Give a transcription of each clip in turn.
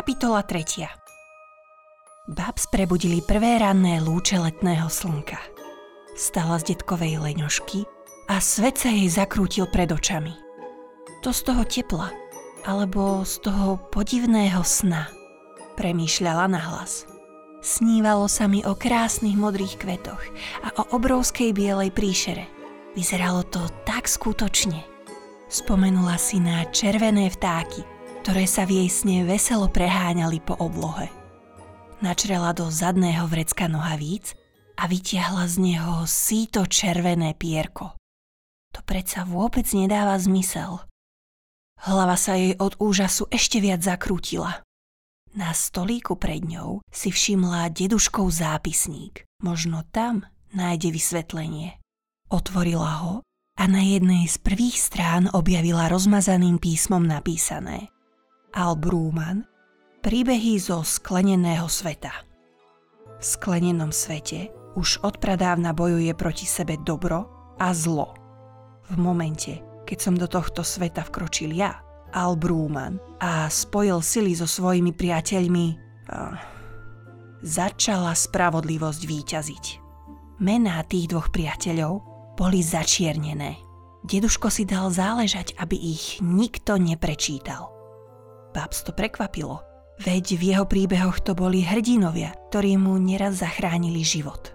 Kapitola 3. Babs prebudili prvé ranné lúče letného slnka. Stala z detkovej leňošky a svet sa jej zakrútil pred očami. To z toho tepla, alebo z toho podivného sna, premýšľala nahlas. Snívalo sa mi o krásnych modrých kvetoch a o obrovskej bielej príšere. Vyzeralo to tak skutočne. Spomenula si na červené vtáky, ktoré sa v jej sne veselo preháňali po oblohe. Načrela do zadného vrecka nohavíc a vytiahla z neho síto červené pierko. To predsa vôbec nedáva zmysel. Hlava sa jej od úžasu ešte viac zakrútila. Na stolíku pred ňou si všimla deduškov zápisník. Možno tam nájde vysvetlenie. Otvorila ho a na jednej z prvých strán objavila rozmazaným písmom napísané – Al Brúman Príbehy zo skleneného sveta V sklenenom svete už odpradávna bojuje proti sebe dobro a zlo. V momente, keď som do tohto sveta vkročil ja, Al Brúman, a spojil sily so svojimi priateľmi, začala spravodlivosť výťaziť. Mená tých dvoch priateľov boli začiernené. Deduško si dal záležať, aby ich nikto neprečítal. Babs to prekvapilo, veď v jeho príbehoch to boli hrdinovia, ktorí mu neraz zachránili život.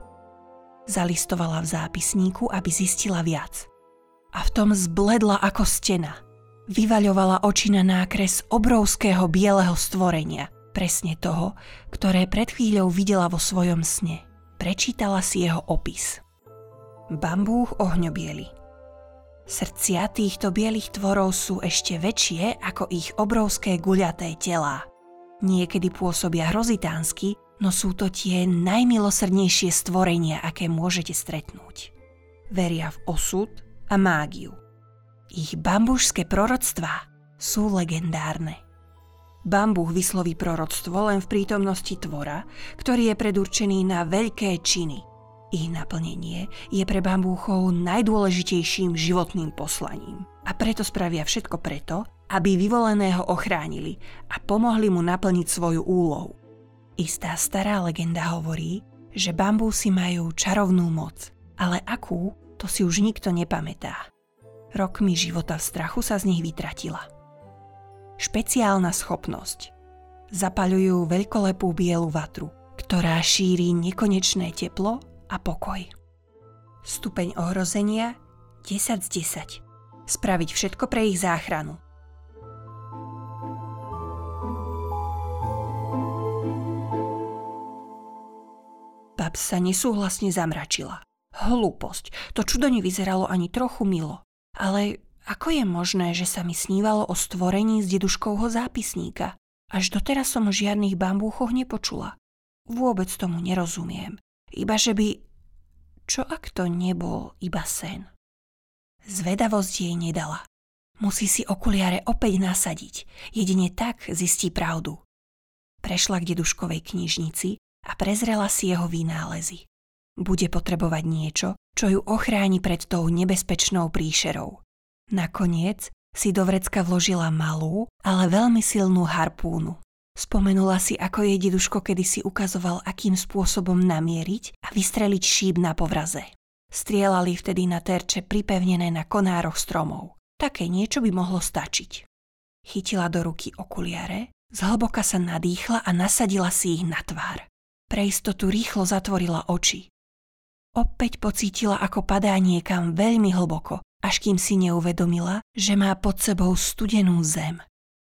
Zalistovala v zápisníku, aby zistila viac. A v tom zbledla ako stena. Vyvaľovala oči na nákres obrovského bieleho stvorenia, presne toho, ktoré pred chvíľou videla vo svojom sne. Prečítala si jeho opis. Bambúch ohňobieli, Srdcia týchto bielých tvorov sú ešte väčšie ako ich obrovské guľaté telá. Niekedy pôsobia hrozitánsky, no sú to tie najmilosrdnejšie stvorenia, aké môžete stretnúť. Veria v osud a mágiu. Ich bambušské proroctvá sú legendárne. Bambuch vysloví proroctvo len v prítomnosti tvora, ktorý je predurčený na veľké činy – ich naplnenie je pre bambúchov najdôležitejším životným poslaním. A preto spravia všetko preto, aby vyvoleného ochránili a pomohli mu naplniť svoju úlohu. Istá stará legenda hovorí, že bambúsy majú čarovnú moc, ale akú, to si už nikto nepamätá. Rokmi života v strachu sa z nich vytratila. Špeciálna schopnosť. Zapaľujú veľkolepú bielu vatru, ktorá šíri nekonečné teplo a pokoj. Stupeň ohrozenia 10 z 10. Spraviť všetko pre ich záchranu. Bab sa nesúhlasne zamračila. Hlúposť, to čudo nevyzeralo ani trochu milo. Ale ako je možné, že sa mi snívalo o stvorení z deduškovho zápisníka? Až doteraz som o žiadnych bambúchoch nepočula. Vôbec tomu nerozumiem. Iba že by... Čo ak to nebol iba sen? Zvedavosť jej nedala. Musí si okuliare opäť nasadiť. Jedine tak zistí pravdu. Prešla k deduškovej knižnici a prezrela si jeho vynálezy. Bude potrebovať niečo, čo ju ochráni pred tou nebezpečnou príšerou. Nakoniec si do vrecka vložila malú, ale veľmi silnú harpúnu. Spomenula si, ako jej deduško kedysi ukazoval, akým spôsobom namieriť a vystreliť šíp na povraze. Strielali vtedy na terče pripevnené na konároch stromov. Také niečo by mohlo stačiť. Chytila do ruky okuliare, zhlboka sa nadýchla a nasadila si ich na tvár. Pre istotu rýchlo zatvorila oči. Opäť pocítila, ako padá niekam veľmi hlboko, až kým si neuvedomila, že má pod sebou studenú zem.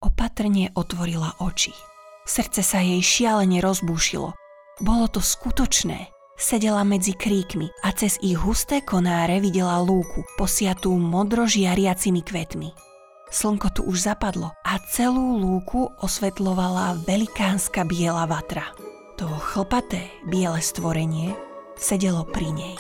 Opatrne otvorila oči. Srdce sa jej šialene rozbúšilo. Bolo to skutočné. Sedela medzi kríkmi a cez ich husté konáre videla lúku, posiatú modro žiariacimi kvetmi. Slnko tu už zapadlo a celú lúku osvetlovala velikánska biela vatra. To chlpaté biele stvorenie sedelo pri nej.